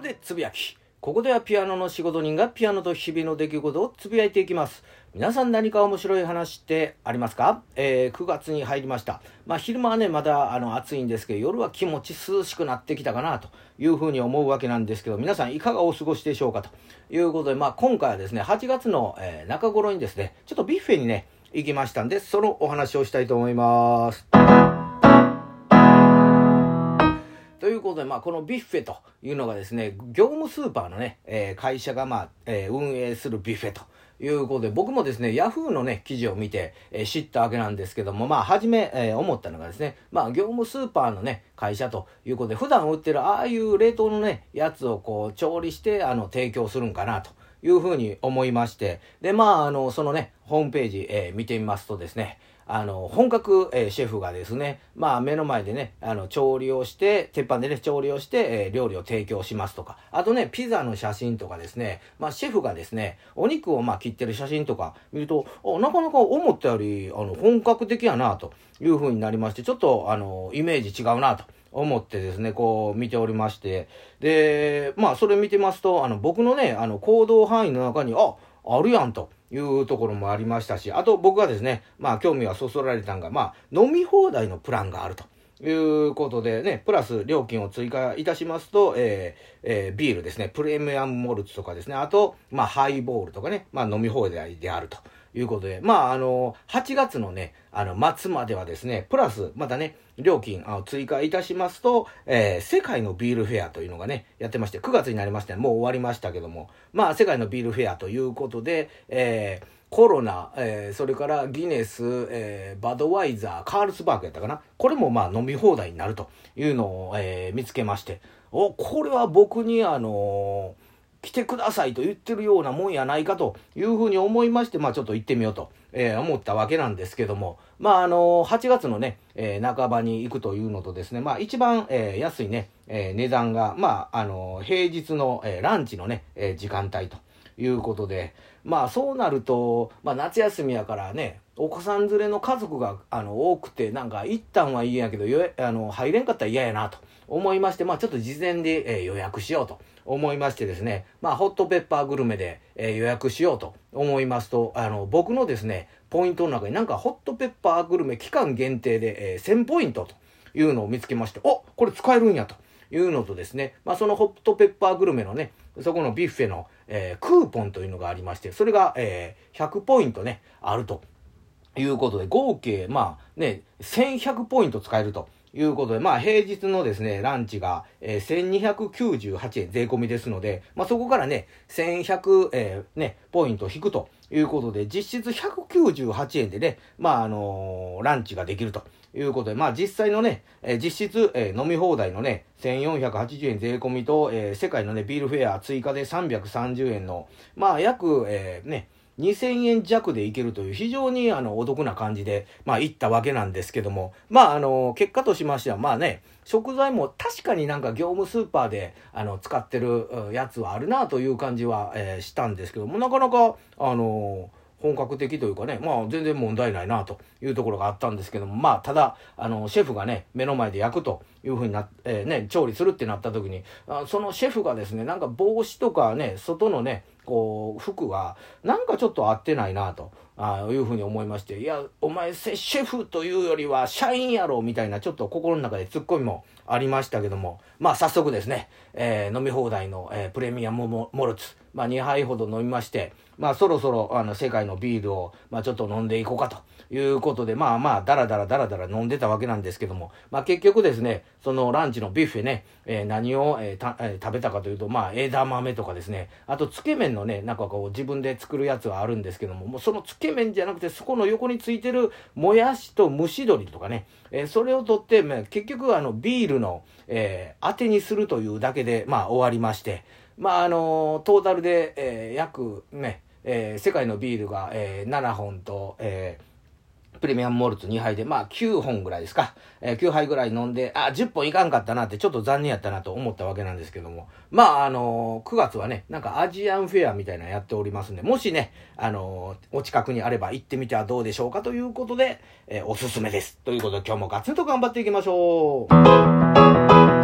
でつぶやき。ここではピアノの仕事人がピアノと日々の出来事をつぶやいていきます。皆さん何か面白い話ってありますか、えー、9月に入りました。まあ昼間はね、まだあの暑いんですけど、夜は気持ち涼しくなってきたかなというふうに思うわけなんですけど、皆さんいかがお過ごしでしょうかということで、まあ今回はですね、8月の、えー、中頃にですね、ちょっとビュッフェにね、行きましたんで、そのお話をしたいと思います。いうことで、まあ、このビッフェというのがですね、業務スーパーのね、えー、会社が、まあ、えー、運営するビュッフェということで、僕もですね、ヤフーのね、記事を見て、えー、知ったわけなんですけども、まあ、はじめ、えー、思ったのがですね、まあ、業務スーパーのね、会社ということで、普段売ってるああいう冷凍のね、やつをこう、調理して、あの、提供するんかなと。いうふうに思いまして、で、まあ、あの、そのね、ホームページ、えー、見てみますとですね、あの、本格、えー、シェフがですね、まあ目の前でね、あの、調理をして、鉄板でね、調理をして、えー、料理を提供しますとか、あとね、ピザの写真とかですね、まあシェフがですね、お肉をまあ切ってる写真とか見ると、あなかなか思ったより、あの、本格的やな、という風になりまして、ちょっと、あの、イメージ違うな、と。思ってですね、こう見ておりまして、で、まあそれ見てますと、あの僕のね、あの行動範囲の中に、あ、あるやんと。いうところもありましたし、あと僕はですね、まあ興味はそそられたんが、まあ飲み放題のプランがあると。いうことでね、プラス料金を追加いたしますと、えーえー、ビールですね、プレミアムモルツとかですね、あと、まあハイボールとかね、まあ飲み放題であると。いうことで、まあ、あの、8月のね、あの、末まではですね、プラス、またね、料金を追加いたしますと、えー、世界のビールフェアというのがね、やってまして、9月になりまして、もう終わりましたけども、まあ、世界のビールフェアということで、えー、コロナ、えー、それからギネス、えー、バドワイザー、カールスバーグやったかな。これもまあ飲み放題になるというのを、えー、見つけまして、お、これは僕にあのー来てくださいと言ってるようなもんやないかというふうに思いまして、まあちょっと行ってみようと、えー、思ったわけなんですけども、まああのー、8月のね、えー、半ばに行くというのとですね、まあ一番、えー、安いね、え、値段が、まああのー、平日の、え、ランチのね、え、時間帯ということで、まあそうなると、まあ夏休みやからね、お子さん連れの家族があの多くて、なんか一旦はいいんやけど、あの入れんかったら嫌やなと思いまして、まあちょっと事前で、えー、予約しようと。思いましてですね、まあ、ホットペッパーグルメで、えー、予約しようと思いますと、あの、僕のですね、ポイントの中になんかホットペッパーグルメ期間限定で、えー、1000ポイントというのを見つけまして、おこれ使えるんやというのとですね、まあ、そのホットペッパーグルメのね、そこのビュッフェの、えー、クーポンというのがありまして、それが、えー、100ポイントね、あるということで、合計、まあね、1100ポイント使えると。いうことで、まあ平日のですね、ランチが、えー、1298円税込みですので、まあそこからね、1100、えー、ね、ポイント引くということで、実質198円でね、まああのー、ランチができるということで、まあ実際のね、え、実質、え、飲み放題のね、1480円税込みと、え、世界のね、ビールフェア追加で330円の、まあ約、え、ね、2000円弱でいけるという非常にあのお得な感じで、まあ行ったわけなんですけども、まああの、結果としましては、まあね、食材も確かになんか業務スーパーであの使ってるやつはあるなという感じは、えー、したんですけども、なかなか、あの本格的というかね、まあ全然問題ないなというところがあったんですけども、まあただ、あの、シェフがね、目の前で焼くというふうにな、えー、ね、調理するってなった時に、あそのシェフがですね、なんか帽子とかね、外のね、こう、服が、なんかちょっと合ってないなと。あいうふうに思いまして、いや、お前、シェフというよりは社員やろみたいなちょっと心の中でツッコミもありましたけども、まあ早速ですね、えー、飲み放題の、えー、プレミアムモルツ、まあ2杯ほど飲みまして、まあそろそろあの世界のビールを、まあちょっと飲んでいこうかということで、まあまあダラダラダラダラ飲んでたわけなんですけども、まあ結局ですね、そのランチのビュッフェね、えー、何を、えーえー、食べたかというと、まあ枝豆とかですね、あとつけ麺のね、なんかこう自分で作るやつはあるんですけども、もうそのつけ麺じゃなくてそこの横についてるもやしと蒸し鶏とかね、えー、それを取って、まあ、結局あのビールの、えー、当てにするというだけで、まあ終わりまして、まああのトータルで、えー、約ね、え、世界のビールが、え、7本と、えープレミアムモルツ2杯で、まあ9本ぐらいですか。えー、9杯ぐらい飲んで、あ、10本いかんかったなってちょっと残念やったなと思ったわけなんですけども。まああのー、9月はね、なんかアジアンフェアみたいなのやっておりますんで、もしね、あのー、お近くにあれば行ってみてはどうでしょうかということで、えー、おすすめです。ということで今日もガツンと頑張っていきましょう。